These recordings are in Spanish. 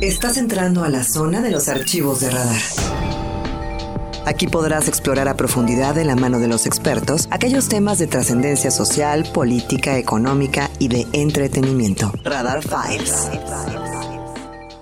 Estás entrando a la zona de los archivos de radar. Aquí podrás explorar a profundidad de la mano de los expertos aquellos temas de trascendencia social, política, económica y de entretenimiento. Radar Files.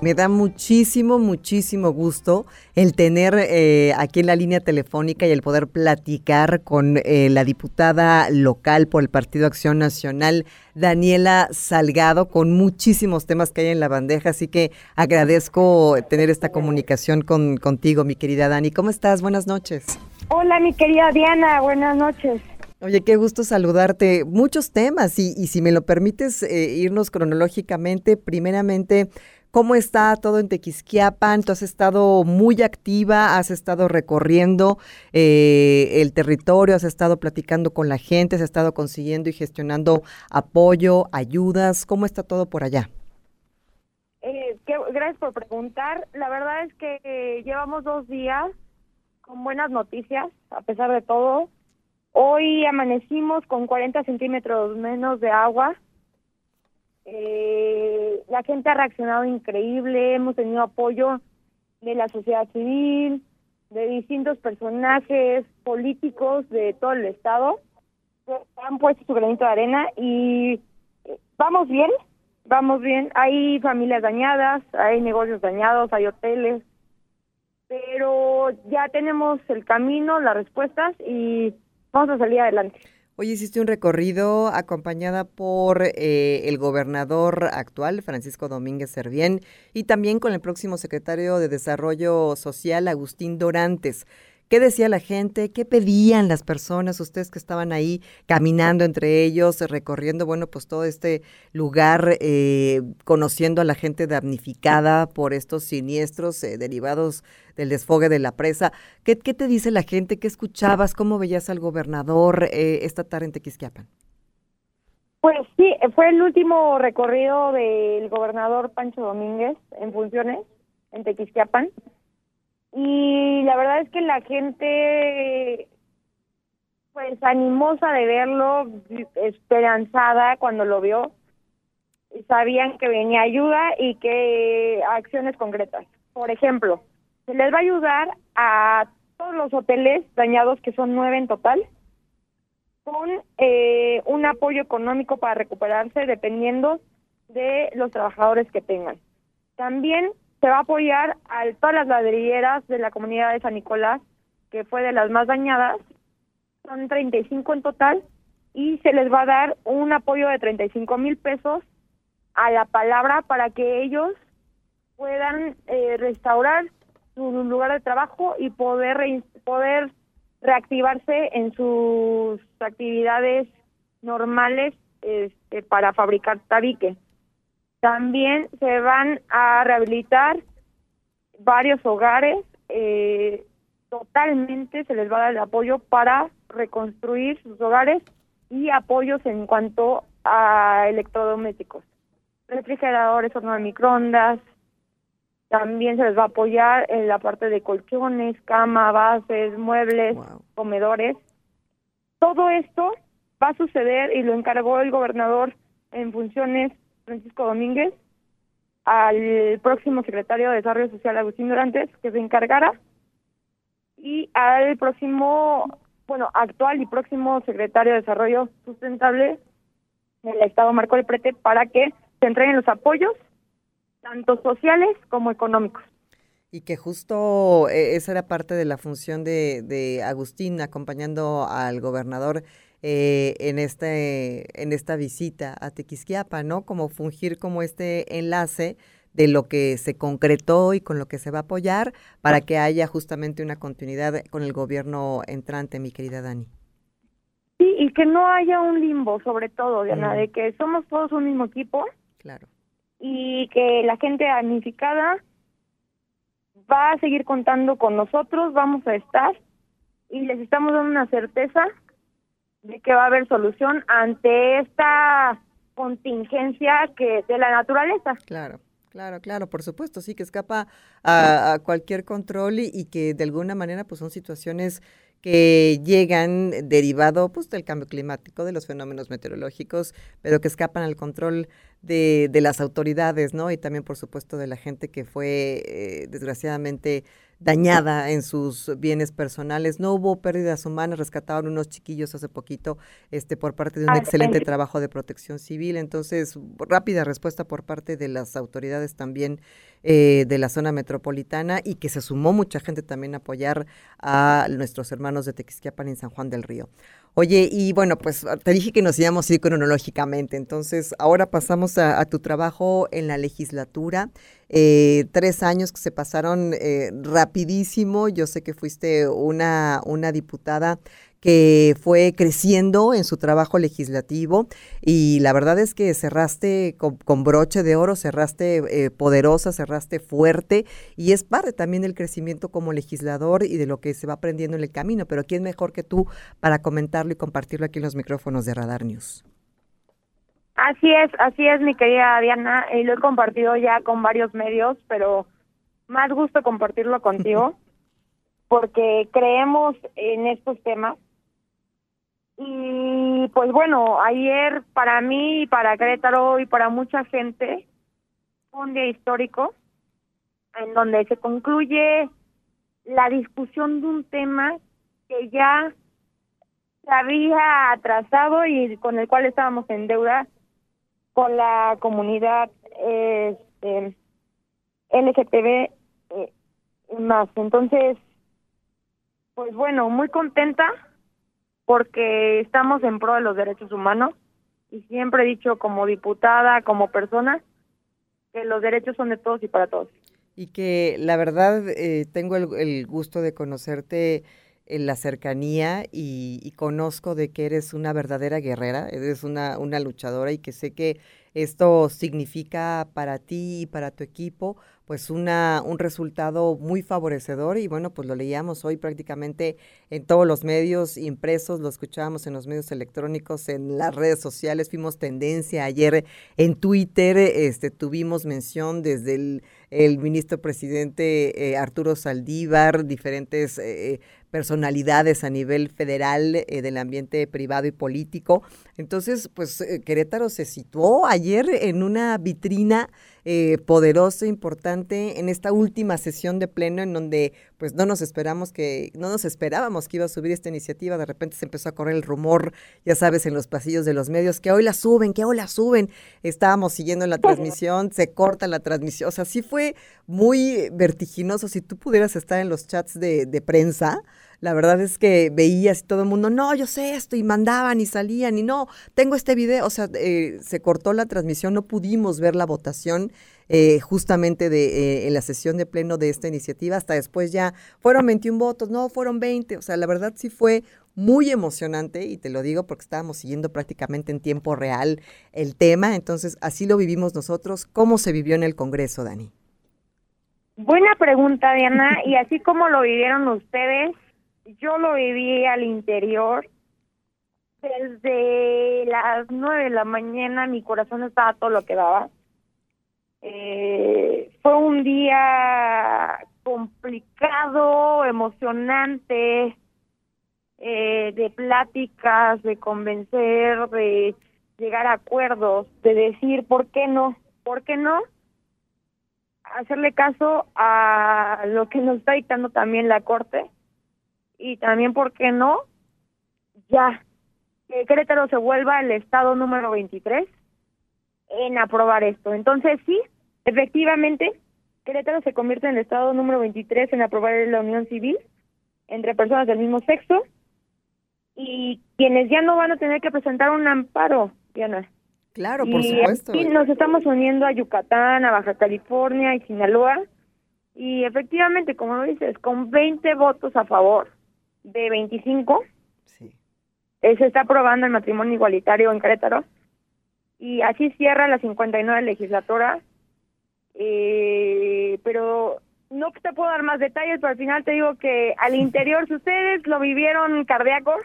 Me da muchísimo, muchísimo gusto el tener eh, aquí en la línea telefónica y el poder platicar con eh, la diputada local por el Partido Acción Nacional, Daniela Salgado, con muchísimos temas que hay en la bandeja. Así que agradezco tener esta comunicación con, contigo, mi querida Dani. ¿Cómo estás? Buenas noches. Hola, mi querida Diana. Buenas noches. Oye, qué gusto saludarte. Muchos temas y, y si me lo permites eh, irnos cronológicamente, primeramente ¿Cómo está todo en Tequisquiapan? Tú has estado muy activa, has estado recorriendo eh, el territorio, has estado platicando con la gente, has estado consiguiendo y gestionando apoyo, ayudas. ¿Cómo está todo por allá? Eh, gracias por preguntar. La verdad es que eh, llevamos dos días con buenas noticias, a pesar de todo. Hoy amanecimos con 40 centímetros menos de agua eh, la gente ha reaccionado increíble, hemos tenido apoyo de la sociedad civil, de distintos personajes políticos de todo el estado, han puesto su granito de arena y eh, vamos bien, vamos bien. Hay familias dañadas, hay negocios dañados, hay hoteles, pero ya tenemos el camino, las respuestas y vamos a salir adelante. Hoy hiciste un recorrido acompañada por eh, el gobernador actual, Francisco Domínguez Servién, y también con el próximo secretario de Desarrollo Social, Agustín Dorantes. ¿Qué decía la gente? ¿Qué pedían las personas? Ustedes que estaban ahí caminando entre ellos, recorriendo, bueno, pues todo este lugar, eh, conociendo a la gente damnificada por estos siniestros eh, derivados del desfogue de la presa. ¿Qué, te dice la gente? ¿Qué escuchabas? ¿Cómo veías al gobernador eh, esta tarde en Tequisquiapan? Pues sí, fue el último recorrido del gobernador Pancho Domínguez en funciones en Tequisquiapan y la verdad es que la gente pues animosa de verlo, esperanzada cuando lo vio, sabían que venía ayuda y que acciones concretas. Por ejemplo, se les va a ayudar a todos los hoteles dañados, que son nueve en total, con eh, un apoyo económico para recuperarse dependiendo de los trabajadores que tengan. También se va a apoyar a todas las ladrilleras de la comunidad de San Nicolás, que fue de las más dañadas, son 35 en total, y se les va a dar un apoyo de 35 mil pesos a la palabra para que ellos puedan eh, restaurar su lugar de trabajo y poder poder reactivarse en sus actividades normales este, para fabricar tabique. También se van a rehabilitar varios hogares, eh, totalmente se les va a dar el apoyo para reconstruir sus hogares y apoyos en cuanto a electrodomésticos, refrigeradores, horno de microondas, también se les va a apoyar en la parte de colchones, cama, bases, muebles, comedores. Todo esto va a suceder y lo encargó el gobernador en funciones Francisco Domínguez, al próximo secretario de Desarrollo Social Agustín Durantes, que se encargara, y al próximo, bueno, actual y próximo secretario de Desarrollo Sustentable del Estado, Marco del Prete, para que se entreguen los apoyos, tanto sociales como económicos. Y que justo eh, esa era parte de la función de, de Agustín acompañando al gobernador eh, en, este, en esta visita a Tequisquiapa, ¿no? Como fungir como este enlace de lo que se concretó y con lo que se va a apoyar para que haya justamente una continuidad con el gobierno entrante, mi querida Dani. Sí, y que no haya un limbo, sobre todo, Diana, de que somos todos un mismo equipo. Claro. Y que la gente damnificada va a seguir contando con nosotros, vamos a estar y les estamos dando una certeza de que va a haber solución ante esta contingencia que de la naturaleza. Claro. Claro, claro, por supuesto, sí, que escapa a, cualquier control y, que de alguna manera pues son situaciones que llegan derivado pues del cambio climático, de los fenómenos meteorológicos, pero que escapan al control de, de, las autoridades, ¿no? Y también, por supuesto, de la gente que fue, eh, desgraciadamente, dañada en sus bienes personales. No hubo pérdidas humanas, rescataron unos chiquillos hace poquito este, por parte de un excelente trabajo de protección civil. Entonces, rápida respuesta por parte de las autoridades también eh, de la zona metropolitana y que se sumó mucha gente también a apoyar a nuestros hermanos de Tequisquiapan y San Juan del Río. Oye, y bueno, pues te dije que nos íbamos a ir cronológicamente, entonces ahora pasamos a, tu trabajo en la legislatura. Eh, tres años que se pasaron eh, rapidísimo. Yo sé que fuiste una, una diputada que fue creciendo en su trabajo legislativo y la verdad es que cerraste con, broche de oro, cerraste eh, poderosa, cerraste fuerte y es parte también del crecimiento como legislador y de lo que se va aprendiendo en el camino, pero ¿quién mejor que tú para comentarlo y compartirlo aquí en los micrófonos de Radar News? Así es, así es mi querida Diana, y lo he compartido ya con varios medios, pero más gusto compartirlo contigo porque creemos en estos temas y pues bueno, ayer para mí, para Querétaro y para mucha gente fue un día histórico en donde se concluye la discusión de un tema que ya se había atrasado y con el cual estábamos en deuda con la comunidad este, LGTB eh, más. Entonces, pues bueno, muy contenta porque estamos en pro de los derechos humanos y siempre he dicho como diputada, como persona, que los derechos son de todos y para todos. Y que la verdad eh, tengo el, gusto de conocerte en la cercanía y, conozco de que eres una verdadera guerrera, eres una, una luchadora y que sé que esto significa para ti y para tu equipo pues una, un resultado muy favorecedor y bueno, pues lo leíamos hoy prácticamente en todos los medios impresos, lo escuchábamos en los medios electrónicos, en las redes sociales, fuimos tendencia ayer en Twitter, este, tuvimos mención desde el, el ministro presidente eh, Arturo Saldívar, diferentes eh, personalidades a nivel federal eh, del ambiente privado y político. Entonces, pues Querétaro se situó ayer en una vitrina poderoso, importante en esta última sesión de pleno en donde pues no nos esperamos que, no nos esperábamos que iba a subir esta iniciativa, de repente se empezó a correr el rumor, ya sabes, en los pasillos de los medios, que hoy la suben, que hoy la suben, estábamos siguiendo la transmisión, se corta la transmisión, o sea, sí fue muy vertiginoso, si tú pudieras estar en los chats de, prensa, la verdad es que veías todo el mundo, no, yo sé esto, y mandaban y salían, y no, tengo este video, o sea, eh, se cortó la transmisión, no pudimos ver la votación eh, justamente de, eh, en la sesión de pleno de esta iniciativa, hasta después ya fueron 21 votos, no, fueron 20, o sea, la verdad sí fue muy emocionante, y te lo digo porque estábamos siguiendo prácticamente en tiempo real el tema, entonces así lo vivimos nosotros, ¿cómo se vivió en el Congreso, Dani? Buena pregunta, Diana, y así como lo vivieron ustedes, yo lo viví al interior. Desde las nueve de la mañana mi corazón estaba todo lo que daba. Eh, fue un día complicado, emocionante, eh, de pláticas, de convencer, de llegar a acuerdos, de decir por qué no, por qué no hacerle caso a lo que nos está dictando también la Corte y también, ¿por qué no? Ya, que Querétaro se vuelva el estado número 23 en aprobar esto. Entonces, sí, efectivamente, Querétaro se convierte en el estado número 23 en aprobar la unión civil entre personas del mismo sexo y quienes ya no van a tener que presentar un amparo, Diana. Claro, por supuesto. Y nos estamos uniendo a Yucatán, a Baja California y Sinaloa. Y efectivamente, como lo dices, con 20 votos a favor, de 25. Sí. Eh, se está aprobando el matrimonio igualitario en Querétaro. Y así cierra la 59 legislatura. Eh, pero no te puedo dar más detalles, pero al final te digo que al interior, si ustedes lo vivieron cardíaco,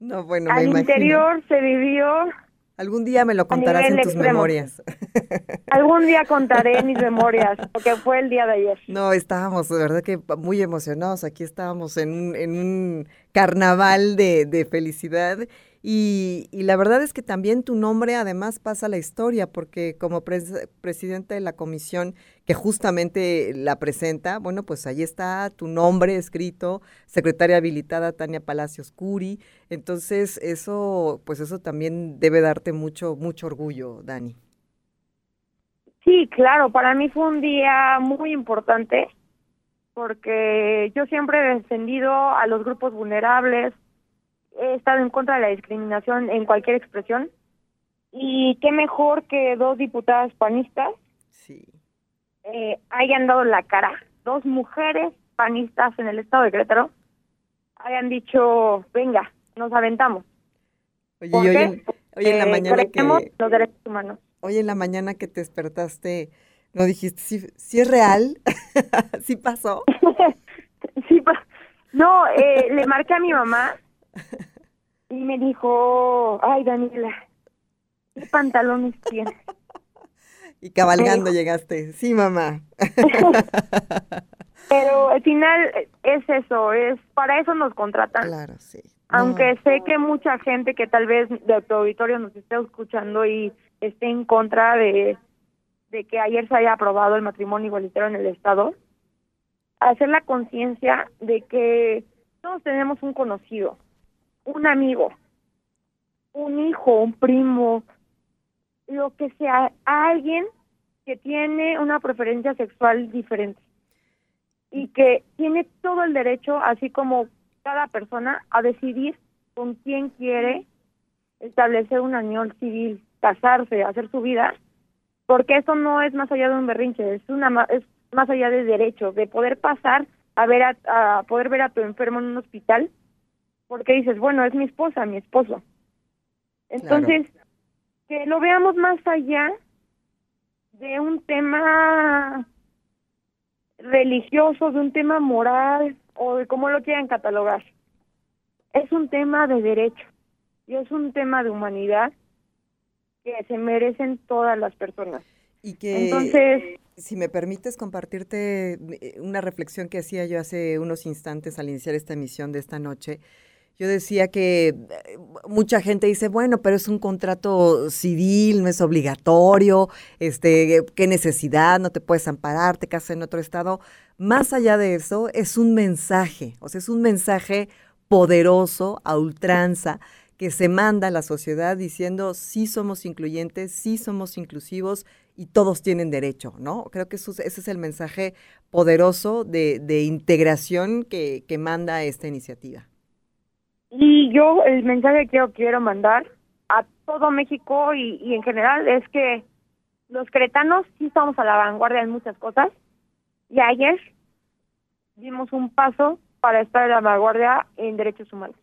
no, bueno, al interior se vivió Algún día me lo contarás en tus memorias. Algún día contaré mis memorias, porque fue el día de ayer. No, estábamos, de verdad que muy emocionados. Aquí estábamos en un, en un carnaval de, de felicidad Y, la verdad es que también tu nombre además pasa a la historia, porque como presidente de la comisión que justamente la presenta, bueno, pues ahí está tu nombre escrito, secretaria habilitada Tania Palacios Curi. Entonces, eso, pues eso también debe darte mucho, mucho orgullo, Dani. Sí, claro, para mí fue un día muy importante porque yo siempre he defendido a los grupos vulnerables, he estado en contra de la discriminación en cualquier expresión y qué mejor que dos diputadas panistas sí. eh, hayan dado la cara, dos mujeres panistas en el estado de Querétaro hayan dicho, venga, nos aventamos. Oye, hoy, en la mañana que... los derechos humanos. Hoy en la mañana que te despertaste, ¿no dijiste si, es real? ¿Sí pasó? sí, no, eh, le marqué a mi mamá y me dijo, ay Daniela, ¿qué pantalones tienes? Y cabalgando llegaste, sí mamá. Pero al final es eso, es para eso nos contratan. Claro, sí. Aunque sé que mucha gente que tal vez de tu auditorio nos esté escuchando y esté en contra de, de que ayer se haya aprobado el matrimonio igualitario en el Estado, hacer la conciencia de que todos tenemos un conocido, un amigo, un hijo, un primo, lo que sea, alguien que tiene una preferencia sexual diferente y que tiene todo el derecho, así como cada persona, a decidir con quién quiere establecer una unión civil, casarse, hacer su vida, porque eso no es más allá de un berrinche, es una es más allá de derecho, de poder pasar a ver a poder ver a tu enfermo en un hospital porque dices, bueno, es mi esposa, mi esposo. Entonces, que lo veamos más allá de un tema religioso, de un tema moral o de cómo lo quieran catalogar. Es un tema de derecho y es un tema de humanidad que se merecen todas las personas. Y que, Entonces, si me permites compartirte eh, una reflexión que hacía yo hace unos instantes al iniciar esta emisión de esta noche, yo decía que eh, mucha gente dice, bueno, pero es un contrato civil, no es obligatorio, este, qué necesidad, no te puedes amparar, te casas en otro estado. Más allá de eso, es un mensaje, o sea, es un mensaje poderoso, a ultranza, que se manda a la sociedad diciendo sí somos incluyentes, sí somos inclusivos y todos tienen derecho, ¿no? Creo que ese es el mensaje poderoso de, de integración que, que manda esta iniciativa. Y yo el mensaje que yo quiero mandar a todo México y, y en general es que los cretanos sí estamos a la vanguardia en muchas cosas y ayer dimos un paso para estar a la vanguardia en derechos humanos.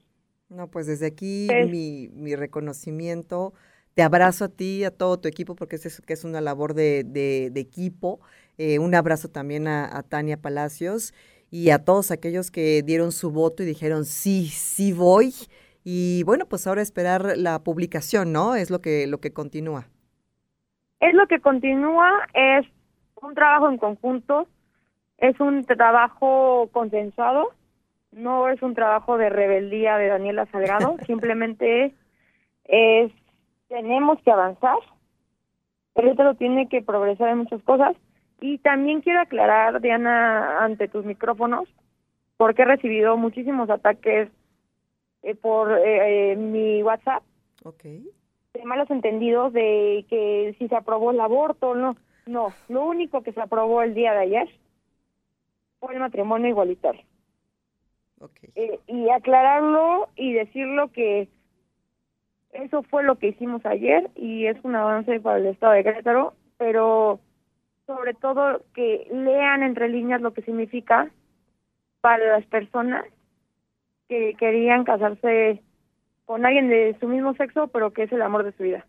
No, pues desde aquí mi, mi reconocimiento, te abrazo a ti, a todo tu equipo, porque es, que es una labor de, de, equipo. Eh, un abrazo también a, a Tania Palacios y a todos aquellos que dieron su voto y dijeron sí, sí voy. Y bueno, pues ahora esperar la publicación, ¿no? Es lo que, lo que continúa. Es lo que continúa, es un trabajo en conjunto, es un trabajo consensuado, no es un trabajo de rebeldía de Daniela Salgado, simplemente es, tenemos que avanzar, el otro tiene que progresar en muchas cosas y también quiero aclarar, Diana, ante tus micrófonos, porque he recibido muchísimos ataques eh, por eh, eh, mi WhatsApp. Okay. De malos entendidos de que si se aprobó el aborto, no. No, lo único que se aprobó el día de ayer fue el matrimonio igualitario. Okay. y aclararlo y decirlo que eso fue lo que hicimos ayer y es un avance para el Estado de Querétaro, pero sobre todo que lean entre líneas lo que significa para las personas que querían casarse con alguien de su mismo sexo, pero que es el amor de su vida.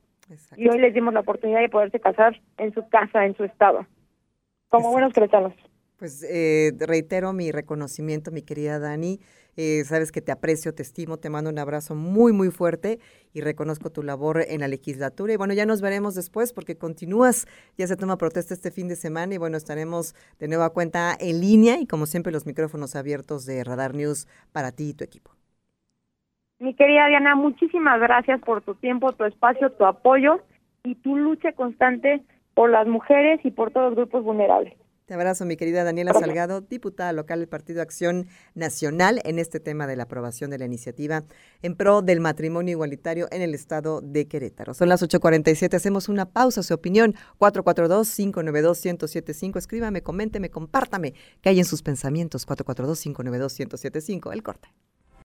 Y hoy les dimos la oportunidad de poderse casar en su casa, en su estado, como buenos cretanos. Pues eh, reitero mi reconocimiento, mi querida Dani. Eh, sabes que te aprecio, te estimo, te mando un abrazo muy, muy fuerte y reconozco tu labor en la legislatura. Y bueno, ya nos veremos después porque continúas, ya se toma protesta este fin de semana y bueno, estaremos de nueva cuenta en línea y como siempre los micrófonos abiertos de Radar News para ti y tu equipo. Mi querida Diana, muchísimas gracias por tu tiempo, tu espacio, tu apoyo y tu lucha constante por las mujeres y por todos los grupos vulnerables. Te abrazo, mi querida Daniela Salgado, diputada local del Partido Acción Nacional, en este tema de la aprobación de la iniciativa en pro del matrimonio igualitario en el estado de Querétaro. Son las 8.47, hacemos una pausa, su opinión, 442-592-1075. Escríbame, coménteme, compártame qué hay en sus pensamientos, 442-592-1075. El corte.